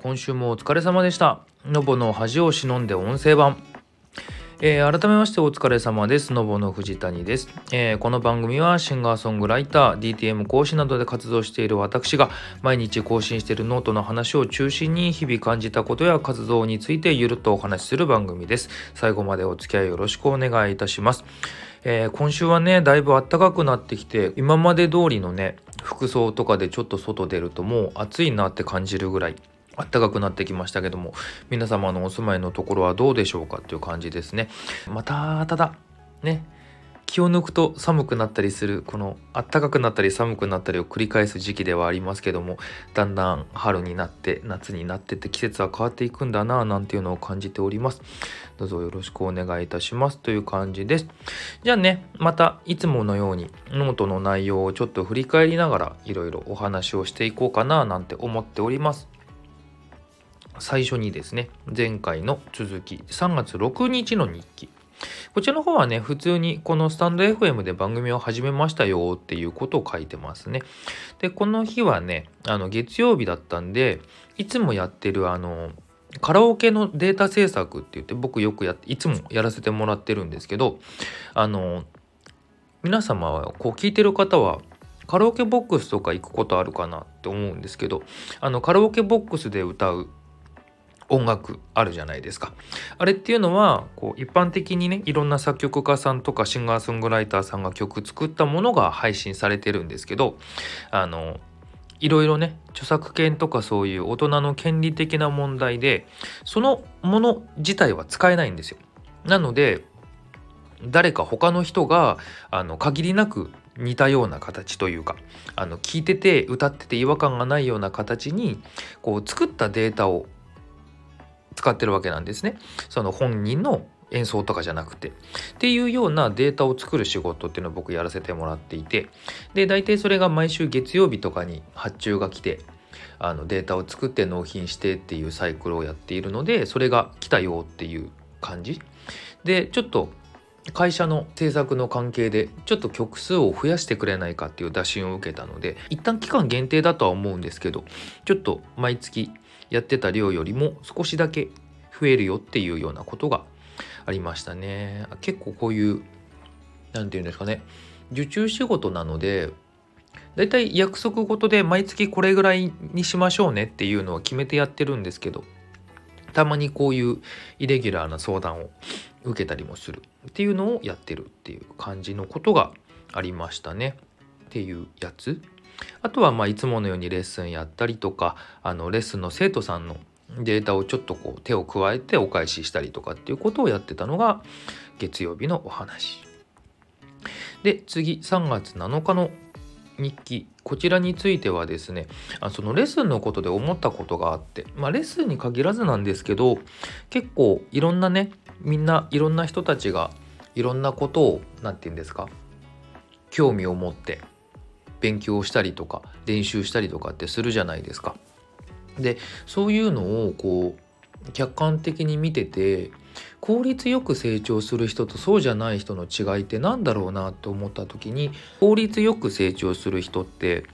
今週もお疲れ様でしたのぼの恥を忍んで音声版えー、改めましてお疲れ様です。のぼの藤谷です、えー、この番組はシンガーソングライター、DTM 講師などで活動している私が毎日更新しているノートの話を中心に日々感じたことや活動についてゆるっとお話しする番組です。最後までお付き合いよろしくお願いいたします。えー、今週はね、だいぶ暖かくなってきて、今まで通りのね、服装とかでちょっと外出るともう暑いなって感じるぐらい暖かくなってきましたけども皆様のお住まいのところはどうでしょうかっていう感じですね。またただね気を抜くと寒くなったりするこの暖かくなったり寒くなったりを繰り返す時期ではありますけどもだんだん春になって夏になってって季節は変わっていくんだななんていうのを感じております。どうぞよろしくお願いいたします。という感じです。じゃあねまたいつものようにノートの内容をちょっと振り返りながらいろいろお話をしていこうかななんて思っております。最初にですね前回の続き3月6日の日記こちらの方はね、普通にこのスタンド FM で番組を始めましたよっていうことを書いてますね。で、この日はね、あの月曜日だったんで、いつもやってるあの、カラオケのデータ制作って言って僕よくやっていつもやらせてもらってるんですけどあの皆様はこう聞いてる方はカラオケボックスとか行くことあるかなって思うんですけどあのカラオケボックスで歌う音楽あるじゃないですか。あれっていうのはこう一般的にねいろんな作曲家さんとかシンガーソングライターさんが曲作ったものが配信されてるんですけどあのいろいろね著作権とかそういう大人の権利的な問題でそのもの自体は使えないんですよ。なので誰か他の人があの限りなく似たような形というかあの聞いてて歌ってて違和感がないような形にこう作ったデータを使ってるわけなんですね。その本人の演奏とかじゃなくて。っていうようなデータを作る仕事っていうのを僕やらせてもらっていて。で大体それが毎週月曜日とかに発注が来てあのデータを作って納品してっていうサイクルをやっているのでそれが来たよっていう感じ。でちょっと会社の制作の関係でちょっと曲数を増やしてくれないかっていう打診を受けたので一旦期間限定だとは思うんですけどちょっと毎月やってた量よりも少しだけ増えるよっていうようなことがありましたね。結構こういう何て言うんですかね。受注仕事なのでだいたい約束事で毎月これぐらいにしましょうねっていうのは決めてやってるんですけどたまにこういうイレギュラーな相談を受けたりもするっていうのをやってるっていう感じのことがありましたね。っていうやつ。あとはまあいつものようにレッスンやったりとかあのレッスンの生徒さんのデータをちょっとこう手を加えてお返ししたりとかっていうことをやってたのが月曜日のお話。で次3月7日の日記こちらについてはですねあそのレッスンのことで思ったことがあってまあレッスンに限らずなんですけど結構いろんなねみんないろんな人たちがいろんなことを何て言うんですか興味を持って勉強したりとか練習したりとかってするじゃないですか。でそういうのをこう客観的に見てて効率よく成長する人とそうじゃない人の違いって何だろうなと思った時に効率よく成長する人って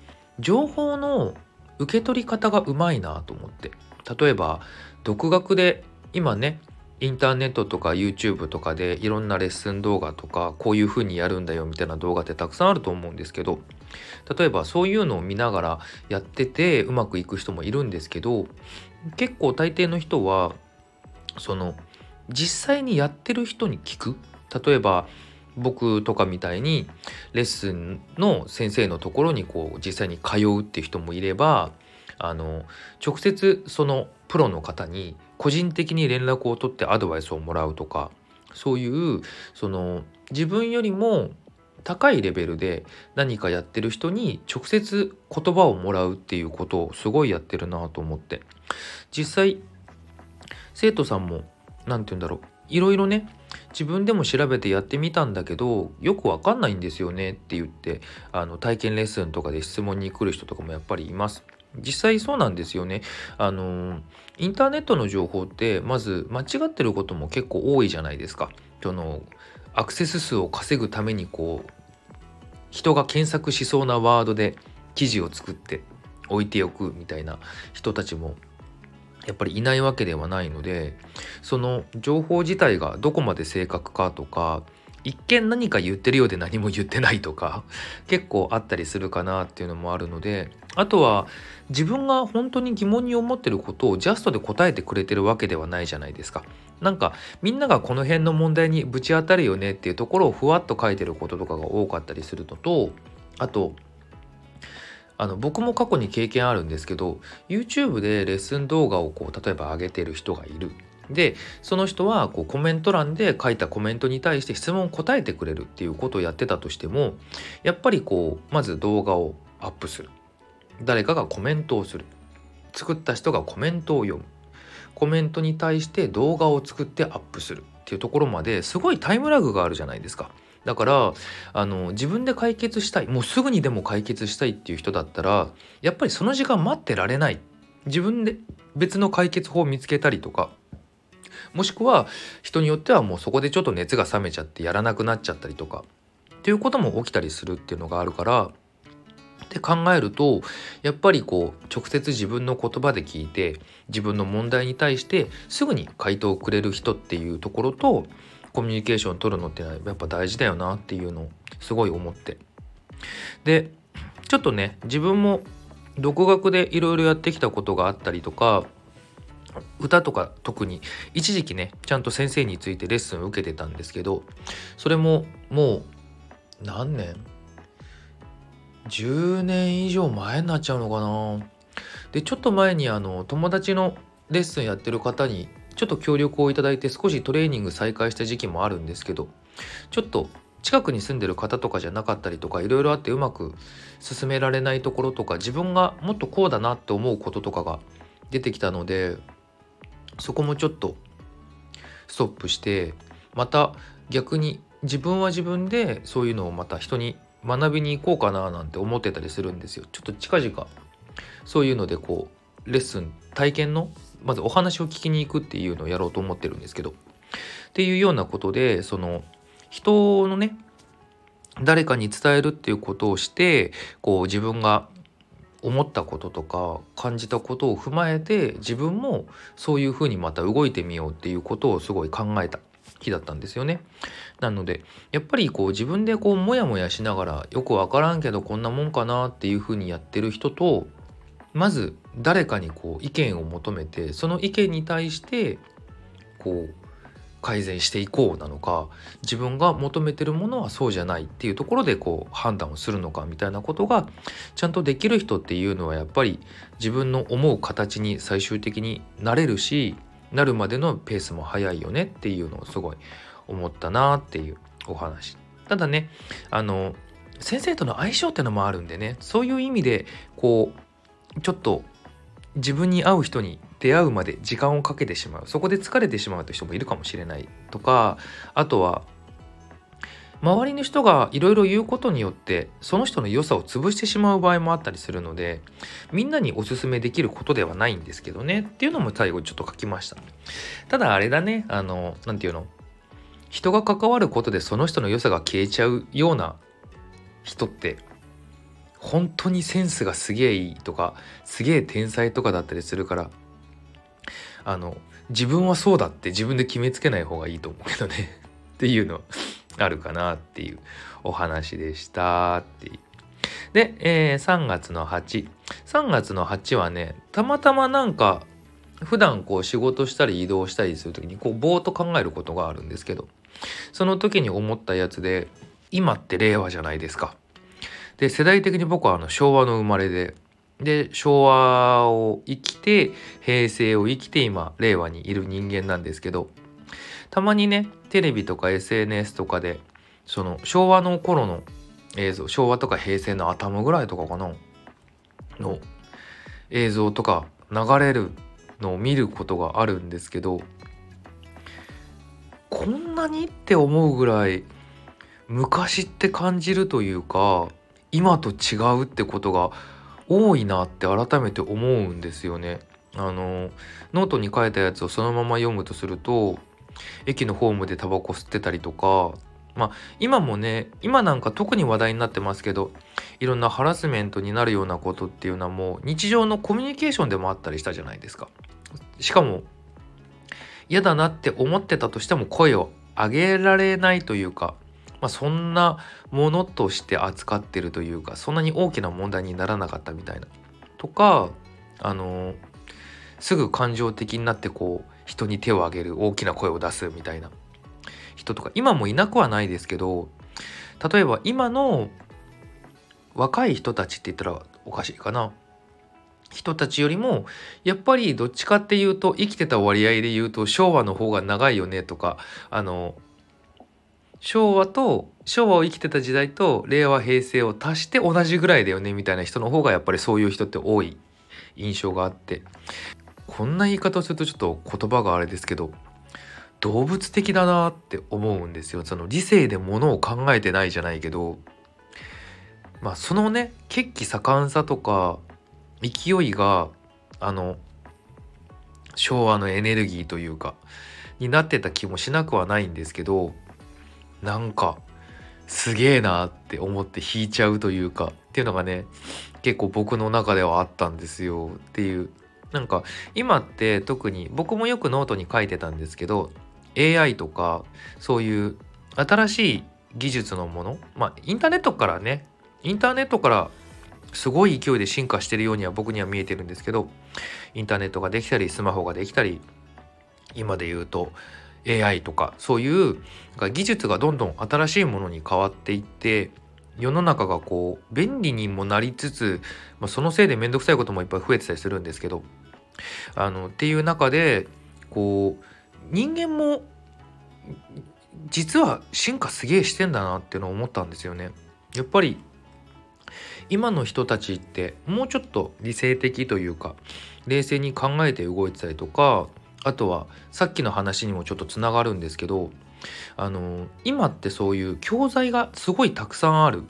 情報の受け取り方がうまいなと思って例えば独学で今ねインターネットとか YouTube とかでいろんなレッスン動画とかこういう風にやるんだよみたいな動画ってたくさんあると思うんですけど例えばそういうのを見ながらやっててうまくいく人もいるんですけど結構大抵の人はその実際にやってる人に聞く。例えば僕とかみたいにレッスンの先生のところにこう実際に通うって人もいればあの直接そのプロの方に個人的に連絡を取ってアドバイスをもらうとかそういうその自分よりも高いレベルで何かやってる人に直接言葉をもらうっていうことをすごいやってるなと思って実際生徒さんも何て言うんだろういろいろね自分でも調べてやってみたんだけどよくわかんないんですよねって言ってあの体験レッスンとかで質問に来る人とかもやっぱりいます。実際そうなんですよね。あのインターネットの情報ってまず間違ってることも結構多いじゃないですか。そのアクセス数を稼ぐためにこう人が検索しそうなワードで記事を作って置いておくみたいな人たちもやっぱりいないわけではないのでその情報自体がどこまで正確かとか一見何か言ってるようで何も言ってないとか結構あったりするかなっていうのもあるのであとは自分が本当に疑問に思ってることをジャストで答えてくれてるわけではないじゃないですか。なんかみんながこの辺の問題にぶち当たるよねっていうところをふわっと書いてることとかが多かったりするのとあとあの僕も過去に経験あるんですけど YouTube でレッスン動画をこう例えば上げてる人がいるでその人はこうコメント欄で書いたコメントに対して質問を答えてくれるっていうことをやってたとしてもやっぱりこうまず動画をアップする。誰かがコメントをする。作った人がコメントを読む。コメントに対して動画を作ってアップするっていうところまですごいタイムラグがあるじゃないですか。だからあの自分で解決したい。もうすぐにでも解決したいっていう人だったらやっぱりその時間待ってられない。自分で別の解決法を見つけたりとかもしくは人によってはもうそこでちょっと熱が冷めちゃってやらなくなっちゃったりとかっていうことも起きたりするっていうのがあるからって考えるとやっぱりこう直接自分の言葉で聞いて自分の問題に対してすぐに回答をくれる人っていうところとコミュニケーションを取るのってやっぱ大事だよなっていうのをすごい思って。でちょっとね自分も独学でいろいろやってきたことがあったりとか歌とか特に一時期ねちゃんと先生についてレッスンを受けてたんですけどそれももう何年？10年以上前になっちゃうのかな。でちょっと前にあの友達のレッスンやってる方にちょっと協力をいただいて少しトレーニング再開した時期もあるんですけどちょっと近くに住んでる方とかじゃなかったりとかいろいろあってうまく進められないところとか自分がもっとこうだなって思うこととかが出てきたのでそこもちょっとストップしてまた逆に自分は自分でそういうのをまた人に学びに行こうかななんて思ってたりするんですよ。ちょっと近々そういうのでこうレッスン体験のまずお話を聞きに行くっていうのをやろうと思ってるんですけどっていうようなことでその人のね誰かに伝えるっていうことをしてこう自分が思ったこととか感じたことを踏まえて自分もそういうふうにまた動いてみようっていうことをすごい考えた日だったんですよね。なのでやっぱりこう自分でこうモヤモヤしながらよく分からんけどこんなもんかなっていうふうにやってる人とまず誰かにこう意見を求めてその意見に対してこう改善していこうなのか自分が求めてるものはそうじゃないっていうところでこう判断をするのかみたいなことがちゃんとできる人っていうのはやっぱり自分の思う形に最終的になれるしなるまでのペースも速いよねっていうのをすごい思ったなっていうお話。ただねあの先生との相性ってのもあるんでねそういう意味でこうちょっと自分に合う人に出会うまで時間をかけてしまう。そこで疲れてしまうという人もいるかもしれないとかあとは周りの人がいろいろ言うことによってその人の良さを潰してしまう場合もあったりするのでみんなにおすすめできることではないんですけどねっていうのも最後ちょっと書きました。ただあれだねあの何て言うの？人が関わることでその人の良さが消えちゃうような人って本当にセンスがすげえいいとかすげえ天才とかだったりするからあの自分はそうだって自分で決めつけない方がいいと思うけどね っていうのはあるかなっていうお話でしたっていう。で、えー、3月の8。3月の8はね、たまたまなんか普段こう仕事したり移動したりする時にこうぼーっと考えることがあるんですけどその時に思ったやつで今って令和じゃないですか。で世代的に僕はあの昭和の生まれでで昭和を生きて平成を生きて今令和にいる人間なんですけどたまにねテレビとか SNS とかでその昭和の頃の映像昭和とか平成の頭ぐらいとかかなの映像とか流れるのを見ることがあるんですけどこんなにって思うぐらい昔って感じるというか今と違うってことが多いなって改めて思うんですよね。あのノートに書いたやつをそのまま読むとすると駅のホームでタバコ吸ってたりとかまあ今もね今なんか特に話題になってますけどいろんなハラスメントになるようなことっていうのはもう日常のコミュニケーションでもあったりしたじゃないですか。しかも嫌だなって思ってたとしても声を上げられないというか、まあ、そんなものとして扱ってるというかそんなに大きな問題にならなかったみたいな。とかあのすぐ感情的になってこう人に手を挙げる大きな声を出すみたいな。人とか今もいなくはないですけど例えば今の若い人たちって言ったらおかしいかな。人たちよりもやっぱりどっちかっていうと生きてた割合で言うと昭和の方が長いよねとかあの昭和と昭和を生きてた時代と令和平成を足して同じぐらいだよねみたいな人の方がやっぱりそういう人って多い印象があって。こんな言い方をするとちょっと言葉があれですけど動物的だなって思うんですよ。その理性でものを考えてないじゃないけど。まあそのね血気盛んさとか勢いがあの昭和のエネルギーというかになってた気もしなくはないんですけどなんかすげえなって思って弾いちゃうというかっていうのがね結構僕の中ではあったんですよ。っていう。なんか今って特に僕もよくノートに書いてたんですけど AI とかそういう新しい技術のものまあインターネットからねインターネットからすごい勢いで進化してるようには僕には見えてるんですけどインターネットができたりスマホができたり今で言うと AI とかそういう技術がどんどん新しいものに変わっていって世の中がこう便利にもなりつつ、まあ、そのせいで面倒くさいこともいっぱい増えてたりするんですけどあのっていう中でこう人間も実は進化すげえしてんだなっていうのを思ったんですよね。やっぱり今の人たちってもうちょっと理性的というか冷静に考えて動いてたりとかあとはさっきの話にもちょっとつながるんですけどあの今ってそういう教材がすごいたくさんある。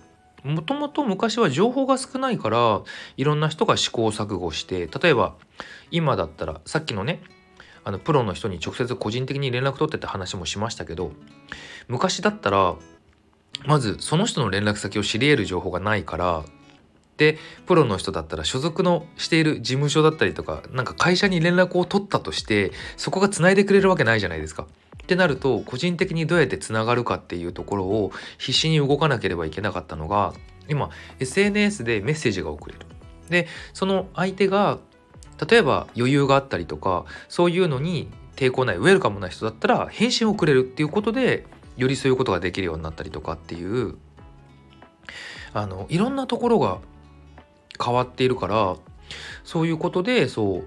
もともと昔は情報が少ないからいろんな人が試行錯誤して例えば今だったらさっきのねあのプロの人に直接個人的に連絡取ってって話もしましたけど昔だったらまずその人の連絡先を知り得る情報がないからでプロの人だったら所属のしている事務所だったりとかなんか会社に連絡を取ったとしてそこがつないでくれるわけないじゃないですか。ってなると個人的にどうやってつながるかっていうところを必死に動かなければいけなかったのが今 SNS でメッセージが送れる。でその相手が例えば余裕があったりとかそういうのに抵抗ないウェルカムな人だったら返信をくれるっていうことでよりそういうことができるようになったりとかっていうあのいろんなところが変わっているからそういうことでそ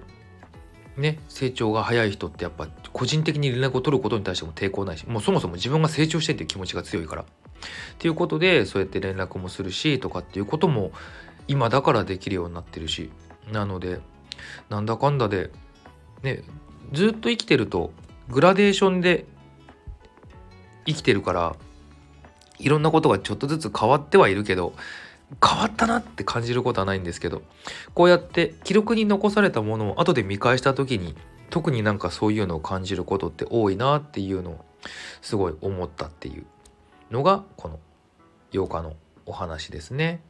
うね成長が早い人ってやっぱ個人的に連絡を取ることに対しても抵抗ないしもうそもそも自分が成長してっていう気持ちが強いから。っていうことでそうやって連絡もするしとかっていうことも今だからできるようになってるし。なのでなんだかんだでねずっと生きてるとグラデーションで生きてるからいろんなことがちょっとずつ変わってはいるけど変わったなって感じることはないんですけどこうやって記録に残されたものを後で見返した時に特になんかそういうのを感じることって多いなっていうのをすごい思ったっていうのがこの8日のお話ですね。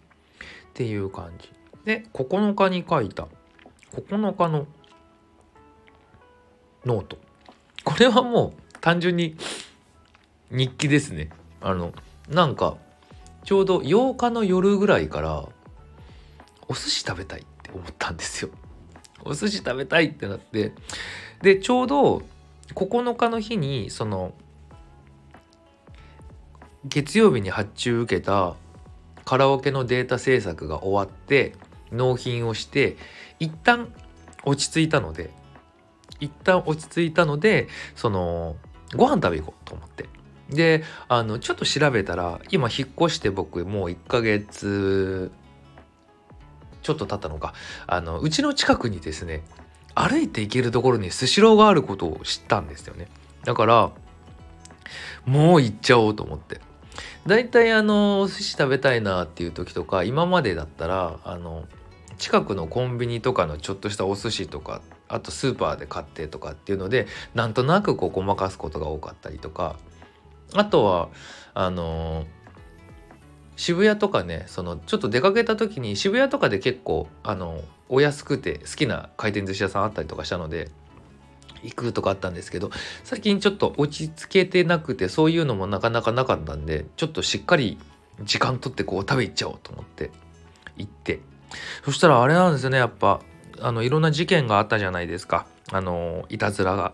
っていう感じ。で9日に書いた9日のノート。これはもう単純に日記ですね。あのなんかちょうど8日の夜ぐらいからお寿司食べたいって思ったんですよ。お寿司食べたいってなってでちょうど9日の日にその月曜日に発注受けたカラオケのデータ制作が終わって納品をして一旦落ち着いたので一旦落ち着いたのでそのご飯食べ行こうと思ってであのちょっと調べたら今引っ越して僕もう1ヶ月ちょっと経ったのか。あのうちの近くにですね歩いて行けるところにスシローがあることを知ったんですよね。だからもう行っちゃおうと思って。大体あのお寿司食べたいなっていう時とか今までだったらあの近くのコンビニとかのちょっとしたお寿司とかあとスーパーで買ってとかっていうのでなんとなくこうごまかすことが多かったりとかあとはあの渋谷とかねそのちょっと出かけた時に渋谷とかで結構あのお安くて好きな回転寿司屋さんあったりとかしたので行くとかあったんですけど最近ちょっと落ち着けてなくてそういうのもなかなかなかったんでちょっとしっかり時間取ってこう食べ行っちゃおうと思って行って。そしたらあれなんですよねやっぱあのいろんな事件があったじゃないですか。あのいたずらが。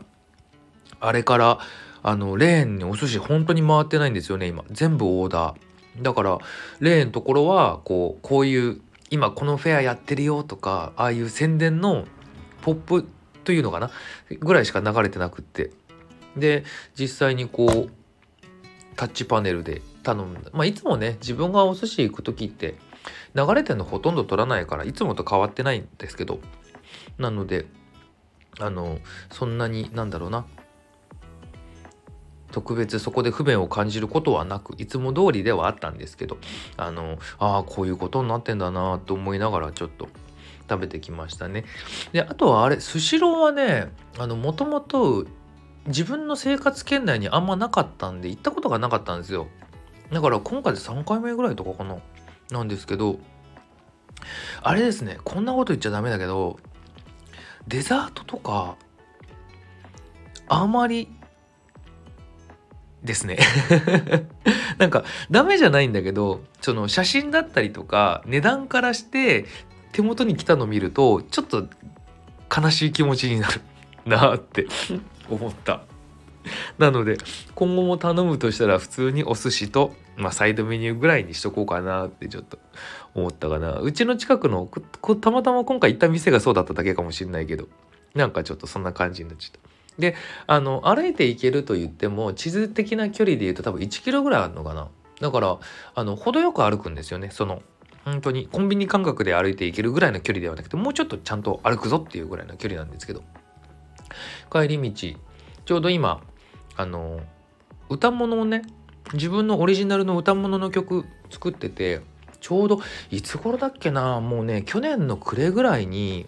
あれからあのレーンにお寿司本当に回ってないんですよね今。全部オーダー。だからレーンのところはこうこういう今このフェアやってるよとかああいう宣伝のポップというのかなぐらいしか流れてなくって。で実際にこうタッチパネルで頼む。まあいつもね自分がお寿司行く時って流れてるのほとんど取らないからいつもと変わってないんですけど。なのであのそんなになんだろうな特別そこで不便を感じることはなくいつも通りではあったんですけどあのああこういうことになってんだなと思いながらちょっと食べてきましたね。であとはあれスシローはねもともと自分の生活圏内にあんまなかったんで行ったことがなかったんですよ。だから今回で3回目ぐらいとかかななんですけどあれですねこんなこと言っちゃダメだけどデザートとかあまりですね なんかダメじゃないんだけどその写真だったりとか値段からして手元に来たの見るとちょっと悲しい気持ちになる なって思った。なので今後も頼むとしたら普通にお寿司と、まあ、サイドメニューぐらいにしとこうかなってちょっと思ったかなうちの近くのたまたま今回行った店がそうだっただけかもしれないけどなんかちょっとそんな感じになっちゃった。であの歩いて行けると言っても地図的な距離で言うと多分1キロぐらいあるのかな。だからあの程よく歩くんですよね。その本当にコンビニ感覚で歩いて行けるぐらいの距離ではなくてもうちょっとちゃんと歩くぞっていうぐらいの距離なんですけど。帰り道ちょうど今あの歌物をね自分のオリジナルの歌物の曲作っててちょうどいつ頃だっけなもうね去年の暮れぐらいに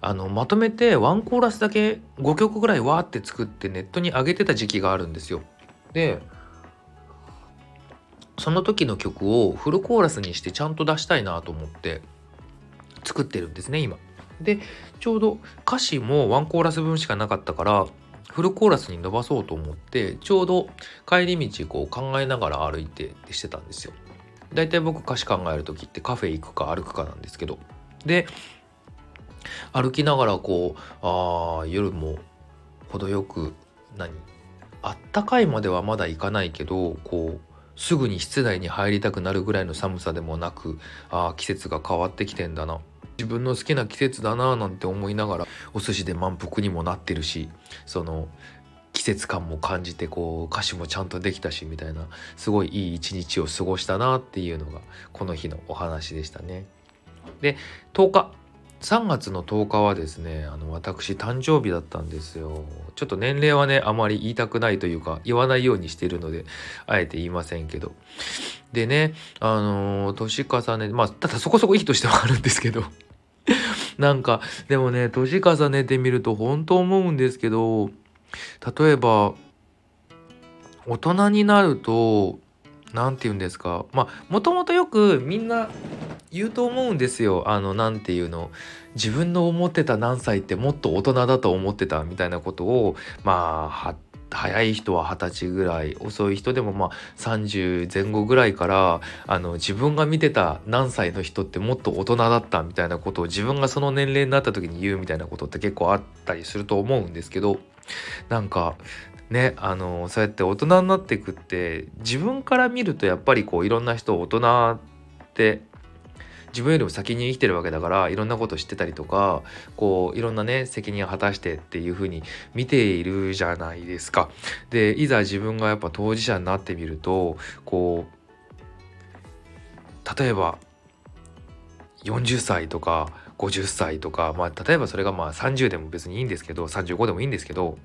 あのまとめてワンコーラスだけ5曲ぐらいわーって作ってネットに上げてた時期があるんですよ。でその時の曲をフルコーラスにしてちゃんと出したいなと思って作ってるんですね今。でちょうど歌詞もワンコーラス分しかなかったからフルコーラスに伸ばそうと思ってちょうど帰り道こう考えながら歩いてってしてたんですよ。だいたい僕歌詞考える時ってカフェ行くか歩くかなんですけどで歩きながらこうあ夜も程よく何あったかいまではまだ行かないけどこうすぐに室内に入りたくなるぐらいの寒さでもなくあ季節が変わってきてんだな自分の好きな季節だななんて思いながらお寿司で満腹にもなってるしその季節感も感じてこう歌詞もちゃんとできたしみたいなすごいいい一日を過ごしたなっていうのがこの日のお話でしたね。で10日3月の10日はですねあの私誕生日だったんですよ。ちょっと年齢はねあまり言いたくないというか言わないようにしてるのであえて言いませんけど。でねあの年重ねまあただそこそこいいとしてはあるんですけど。なんかでもね年重ねてみると本当思うんですけど例えば大人になると何て言うんですか。まあもともとよくみんな言うと思うんですよ。あの何て言うの。自分の思ってた何歳ってもっと大人だと思ってたみたいなことをまあ早い人は二十歳ぐらい遅い人でもまあ30前後ぐらいからあの自分が見てた何歳の人ってもっと大人だったみたいなことを自分がその年齢になった時に言うみたいなことって結構あったりすると思うんですけどなんかねあのそうやって大人になっていくって自分から見るとやっぱりこういろんな人大人って自分よりも先に生きてるわけだからいろんなこと知ってたりとかこういろんなね責任を果たしてっていう風に見ているじゃないですか。でいざ自分がやっぱ当事者になってみるとこう例えば40歳とか50歳とか、まあ、例えばそれがまあ30でも別にいいんですけど35でもいいんですけど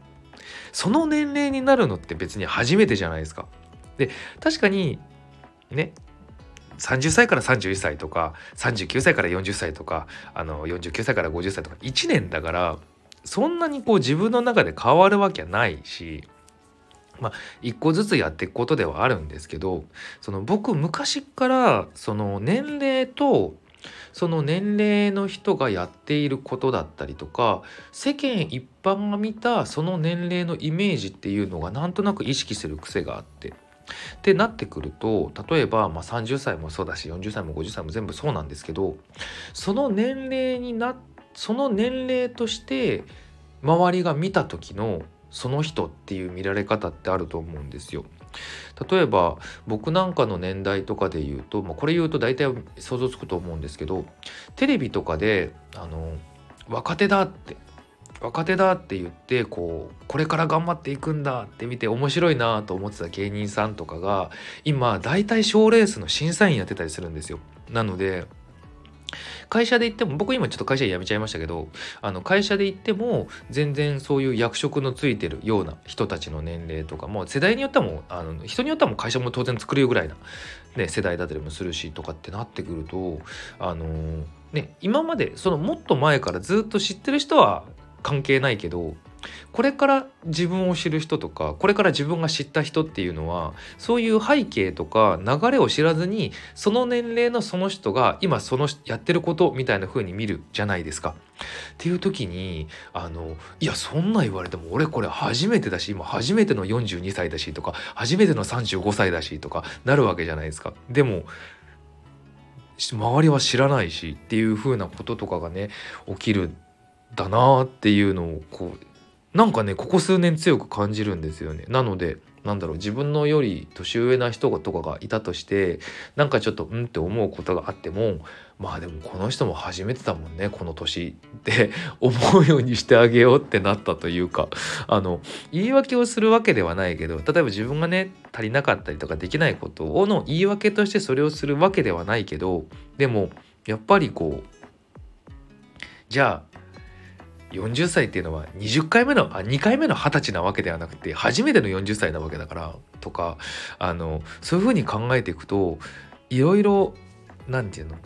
その年齢になるのって別に初めてじゃないですか。で確かにね30歳から31歳とか39歳から40歳とかあの49歳から50歳とか1年だからそんなにこう自分の中で変わるわけはないしまあ一個ずつやっていくことではあるんですけどその僕昔からその年齢とその年齢の人がやっていることだったりとか世間一般が見たその年齢のイメージっていうのがなんとなく意識する癖があって。ってなってくると例えば、まあ、30歳もそうだし40歳も50歳も全部そうなんですけどその年齢になその年齢として周りが見た時のその人っていう見られ方ってあると思うんですよ。例えば僕なんかの年代とかで言うと、まあ、これ言うと大体想像つくと思うんですけどテレビとかであの若手だって若手だって言ってこうこれから頑張っていくんだって見て面白いなと思ってた芸人さんとかが今大体賞レースの審査員やってたりするんですよ。なので会社で行っても僕今ちょっと会社辞めちゃいましたけどあの会社で行っても全然そういう役職のついてるような人たちの年齢とかも世代によってはもうあの人によってはもう会社も当然作れるぐらいな、ね、世代だったりもするしとかってなってくるとあのね今までそのもっと前からずっと知ってる人は関係ないけどこれから自分を知る人とかこれから自分が知った人っていうのはそういう背景とか流れを知らずにその年齢のその人が今そのやってることみたいな風に見るじゃないですか。っていう時にあのいやそんな言われても俺これ初めてだし今初めての42歳だしとか初めての35歳だしとかなるわけじゃないですか。でも周りは知らないしっていう風なこととかがね起きるだなっていうのをこうなんかねここ数年強く感じるんですよね。なのでなんだろう自分のより年上な人とかがいたとしてなんかちょっとうんって思うことがあってもまあでもこの人も初めてだもんねこの年って 思うようにしてあげようってなったというかあの言い訳をするわけではないけど例えば自分がね足りなかったりとかできないことをの言い訳としてそれをするわけではないけどでもやっぱりこうじゃあ40歳っていうのは20回目のあ2回目の二十歳なわけではなくて初めての40歳なわけだからとかあのそういうふうに考えていくといろいろ何て言うの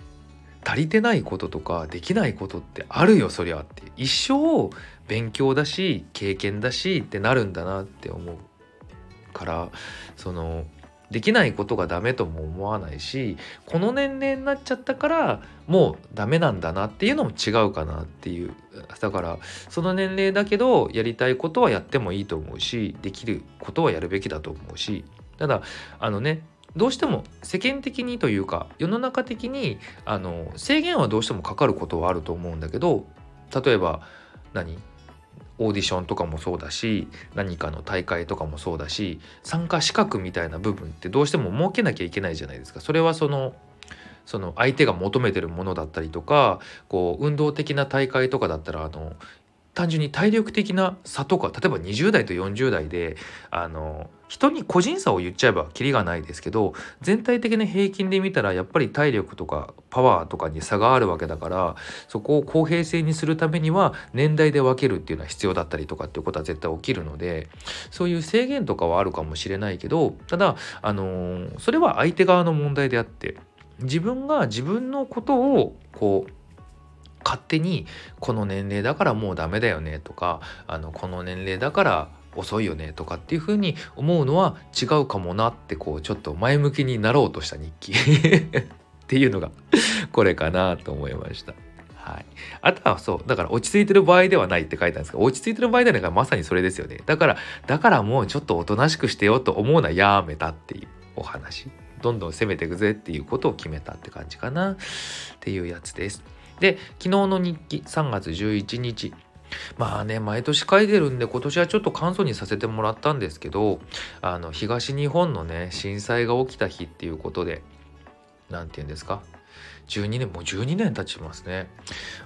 足りてないこととかできないことってあるよそりゃって。一生勉強だし経験だしってなるんだなって思うからそのできないことがダメとも思わないしこの年齢になっちゃったからもうダメなんだなっていうのも違うかなっていう。だからその年齢だけどやりたいことはやってもいいと思うしできることはやるべきだと思うし。ただあのねどうしても世間的にというか世の中的にあの制限はどうしてもかかることはあると思うんだけど例えば何？オーディションとかもそうだし何かの大会とかもそうだし参加資格みたいな部分ってどうしても設けなきゃいけないじゃないですか。それはそのその相手が求めてるものだったりとかこう運動的な大会とかだったらあの単純に体力的な差とか例えば20代と40代であの人に個人差を言っちゃえばキリがないですけど全体的な平均で見たらやっぱり体力とかパワーとかに差があるわけだからそこを公平性にするためには年代で分けるっていうのは必要だったりとかっていうことは絶対起きるのでそういう制限とかはあるかもしれないけどただあのそれは相手側の問題であって自分が自分のことをこう勝手にこの年齢だからもうダメだよねとかあのこの年齢だから遅いよねとかっていうふうに思うのは違うかもなってこうちょっと前向きになろうとした日記 っていうのがこれかなと思いました。はい、あとはそうだから落ち着いてる場合ではないって書いたんですが落ち着いてる場合ではないからまさにそれですよねだからだからもうちょっとおとなしくしてよと思うのはやめたっていうお話どんどん攻めていくぜっていうことを決めたって感じかなっていうやつです。で昨日の日記3月11日。まあね毎年書いてるんで今年はちょっと簡素にさせてもらったんですけどあの東日本のね震災が起きた日っていうことで何て言うんですか？12年もう12年経ちますね。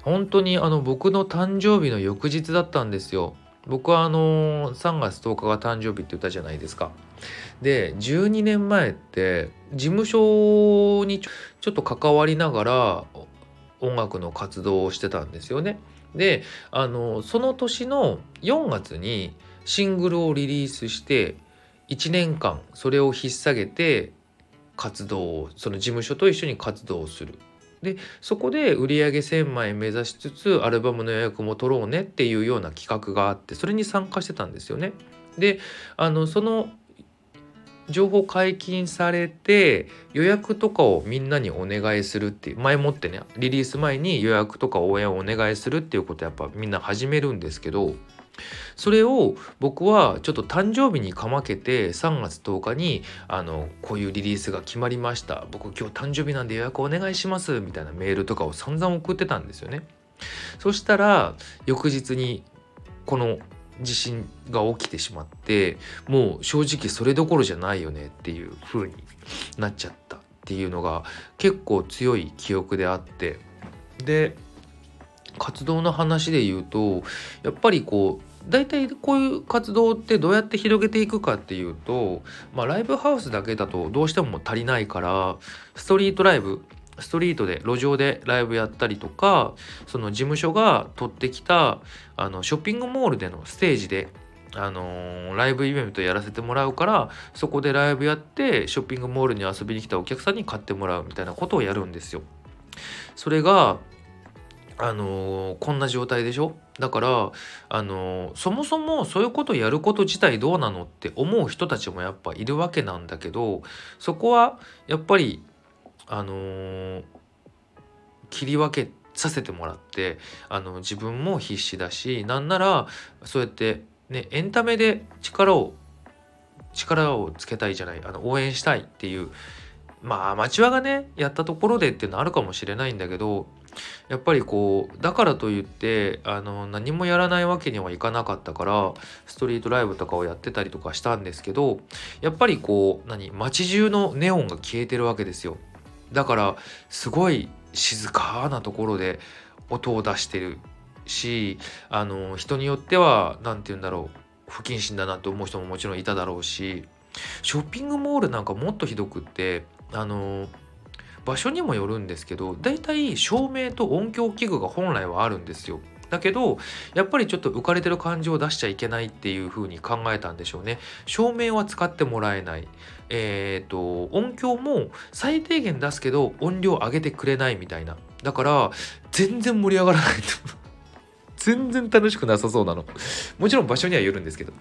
本当にあの僕の誕生日の翌日だったんですよ。僕はあの3月10日が誕生日って言ったじゃないですか。で12年前って事務所にちょっと関わりながら音楽の活動をしてたんですよね。であのその年の4月にシングルをリリースして1年間それを引っ提げて活動をその事務所と一緒に活動をする。でそこで売り上げ1,000枚目指しつつアルバムの予約も取ろうねっていうような企画があってそれに参加してたんですよね。であのその情報解禁されて予約とかをみんなにお願いするっていう前もってねリリース前に予約とか応援をお願いするっていうことやっぱみんな始めるんですけどそれを僕はちょっと誕生日にかまけて3月10日にあのこういうリリースが決まりました僕今日誕生日なんで予約お願いしますみたいなメールとかを散々送ってたんですよね。そしたら翌日にこの地震が起きてしまってもう正直それどころじゃないよねっていう風になっちゃったっていうのが結構強い記憶であって。で活動の話で言うとやっぱりこう大体こういう活動ってどうやって広げていくかっていうと、まあ、ライブハウスだけだとどうしても足りないからストリートライブストリートで路上でライブやったりとかその事務所が取ってきたあのショッピングモールでのステージであのー、ライブイベントやらせてもらうからそこでライブやってショッピングモールに遊びに来たお客さんに買ってもらうみたいなことをやるんですよ。それがあのー、こんな状態でしょ？だからあのー、そもそもそういうことやること自体どうなのって思う人たちもやっぱいるわけなんだけどそこはやっぱりあのー、切り分けさせてもらってあの自分も必死だしなんならそうやってねエンタメで力を力をつけたいじゃないあの応援したいっていうまあアマチュアがねやったところでっていうのあるかもしれないんだけどやっぱりこうだからといってあの何もやらないわけにはいかなかったからストリートライブとかをやってたりとかしたんですけどやっぱりこう何街中のネオンが消えてるわけですよ。だからすごい静かなところで音を出してるしあの人によっては何て言うんだろう不謹慎だなって思う人ももちろんいただろうしショッピングモールなんかもっとひどくってあの場所にもよるんですけどだいたい照明と音響器具が本来はあるんですよ。だけどやっぱりちょっと浮かれてる感じを出しちゃいけないっていう風に考えたんでしょうね。照明は使ってもらえない。えっ、ー、と音響も最低限出すけど音量上げてくれないみたいな。だから全然盛り上がらないと全然楽しくなさそうなの。もちろん場所にはよるんですけど。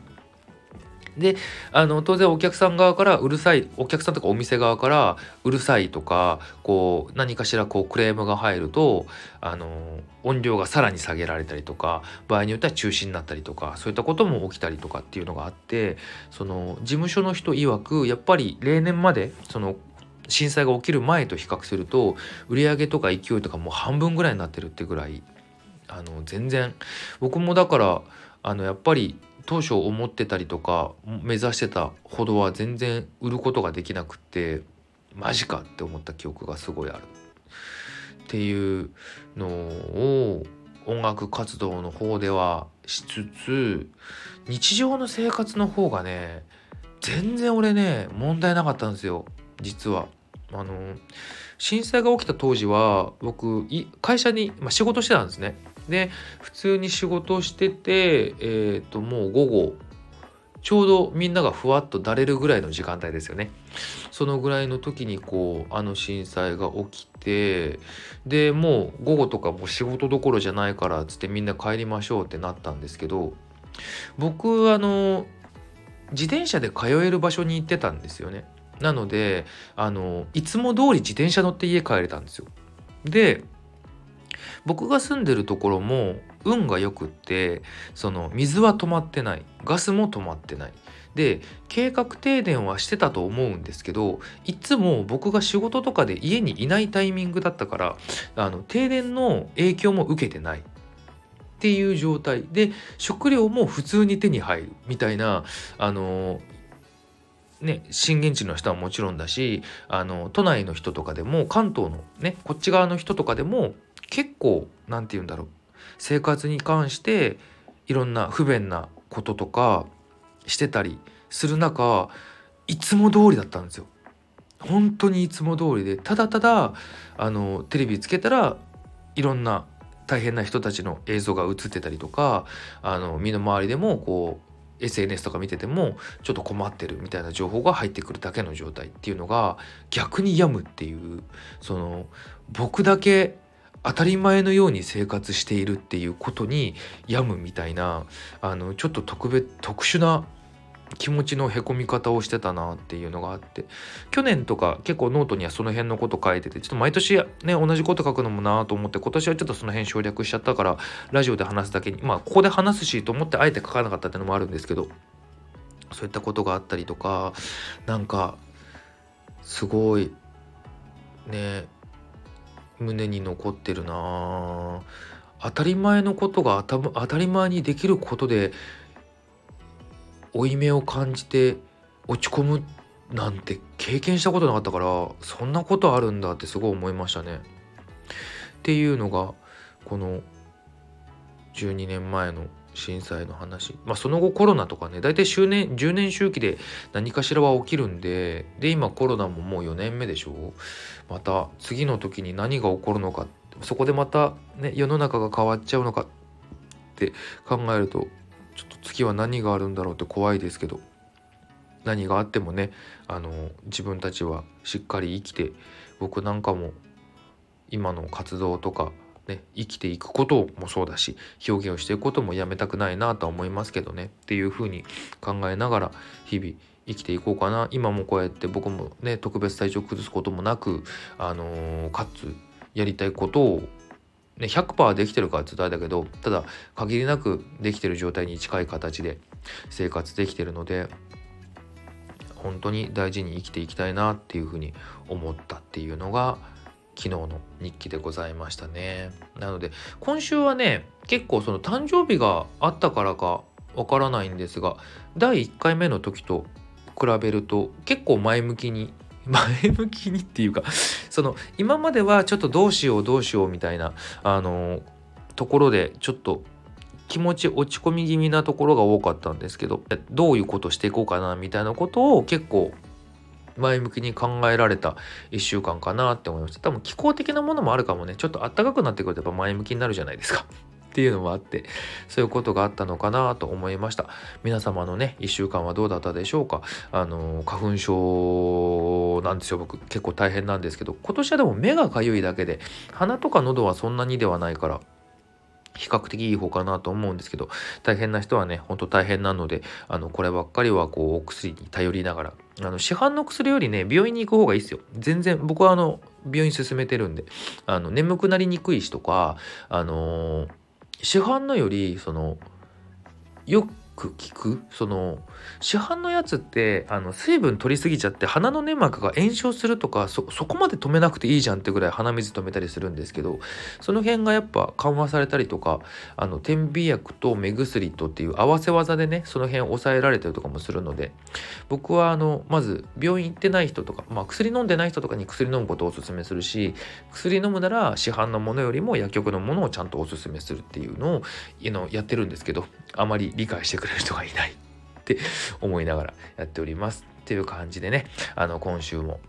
であの当然お客さん側からうるさいお客さんとかお店側からうるさいとかこう何かしらこうクレームが入るとあの音量がさらに下げられたりとか場合によっては中止になったりとかそういったことも起きたりとかっていうのがあってその事務所の人曰くやっぱり例年までその震災が起きる前と比較すると売上とか勢いとかもう半分ぐらいになってるってぐらいあの全然僕もだからあのやっぱり当初思ってたりとか目指してたほどは全然売ることができなくってマジかって思った記憶がすごいあるっていうのを音楽活動の方ではしつつ日常の生活の方がね全然俺ね問題なかったんですよ実は。あの震災が起きた当時は僕会社に、まあ、仕事してたんですね。で普通に仕事をしててえ、ー、ともう午後ちょうどみんながふわっとだれるぐらいの時間帯ですよね。そのぐらいの時にこうあの震災が起きてでもう午後とかもう仕事どころじゃないからっつってみんな帰りましょうってなったんですけど僕あの自転車で通える場所に行ってたんですよね。なのであのいつも通り自転車乗って家帰れたんですよ。で僕が住んでるところも運がよくってその水は止まってない。ガスも止まってない。で計画停電はしてたと思うんですけどいつも僕が仕事とかで家にいないタイミングだったからあの停電の影響も受けてない。っていう状態。で食料も普通に手に入るみたいなあのね、震源地の人はもちろんだしあの都内の人とかでも関東のねこっち側の人とかでも結構何て言うんだろう生活に関していろんな不便なこととかしてたりする中いつも通りだったんですよ。本当にいつも通りでただただあのテレビつけたらいろんな大変な人たちの映像が映ってたりとかあの身の回りでもこう SNS とか見ててもちょっと困ってるみたいな情報が入ってくるだけの状態っていうのが逆に病むっていうその僕だけ当たり前のように生活しているっていうことに病むみたいなあのちょっと特別特殊な気持ちのへこみ方をしてたなっていうのがあって去年とか結構ノートにはその辺のこと書いててちょっと毎年ね同じこと書くのもなと思って今年はちょっとその辺省略しちゃったからラジオで話すだけにまあここで話すしと思ってあえて書かなかったっていうのもあるんですけどそういったことがあったりとかなんかすごいね胸に残ってるな当たり前のことが当たり前にできることで負い目を感じて落ち込むなんて経験したことなかったからそんなことあるんだってすごい思いましたね。っていうのがこの12年前の震災の話。まあその後コロナとかね大体周年10年周期で何かしらは起きるんでで今コロナももう4年目でしょ。また次の時に何が起こるのか。そこでまたね世の中が変わっちゃうのか。って考えるとちょっと次は何があるんだろうって怖いですけど。何があってもねあの自分たちはしっかり生きて僕なんかも今の活動とか、ね、生きていくこともそうだし表現をしていくこともやめたくないなとは思いますけどね。っていうふうに考えながら日々生きていこうかな。今もこうやって僕もね特別体調崩すこともなく、あのー、かつやりたいことをね、100%できてるかって言ったらだけどただ限りなくできてる状態に近い形で生活できてるので本当に大事に生きていきたいなっていうふうに思ったっていうのが昨日の日記でございましたね。なので今週はね結構その誕生日があったからかわからないんですが第1回目の時と比べると結構前向きに 前向きにっていうかその今まではちょっとどうしようどうしようみたいなあのところでちょっと気持ち落ち込み気味なところが多かったんですけどどういうことしていこうかなみたいなことを結構前向きに考えられた1週間かなって思いました。多分気候的なものもあるかもね。ちょっと暖かくなってくるとやっぱ前向きになるじゃないですか。っていうのもあってそういうことがあったのかなと思いました。皆様のね1週間はどうだったでしょうか。あの花粉症なんですよ。僕結構大変なんですけど。今年はでも目がかゆいだけで鼻とか喉はそんなにではないから比較的いい方かなと思うんですけど大変な人はねほんと大変なのであのこればっかりはこうお薬に頼りながらあの市販の薬よりね病院に行く方がいいですよ。全然僕はあの病院進めてるんであの眠くなりにくいしとかあのー市販のよりそのよく効く？その市販のやつってあの水分取りすぎちゃって鼻の粘膜が炎症するとかそこまで止めなくていいじゃんってぐらい鼻水止めたりするんですけどその辺がやっぱ緩和されたりとかあの点鼻薬と目薬とっていう合わせ技でねその辺抑えられたりとかもするので僕はあのまず病院行ってない人とか、まあ、薬飲んでない人とかに薬飲むことをおすすめするし薬飲むなら市販のものよりも薬局のものをちゃんとおすすめするっていうのをやってるんですけどあまり理解してくれる人がいないって思いながらやっておりますっていう感じでねあの今週も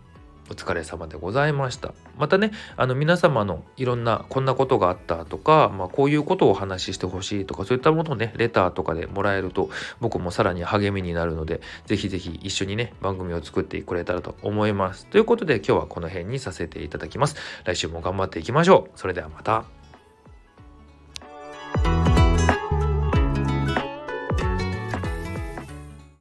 お疲れ様でございました。またね、あの皆様のいろんなこんなことがあったとか、まあ、こういうことをお話ししてほしいとか、そういったものをね、レターとかでもらえると僕もさらに励みになるので、ぜひぜひ一緒にね、番組を作ってくれたらと思います。ということで今日はこの辺にさせていただきます。来週も頑張っていきましょう。それではまた。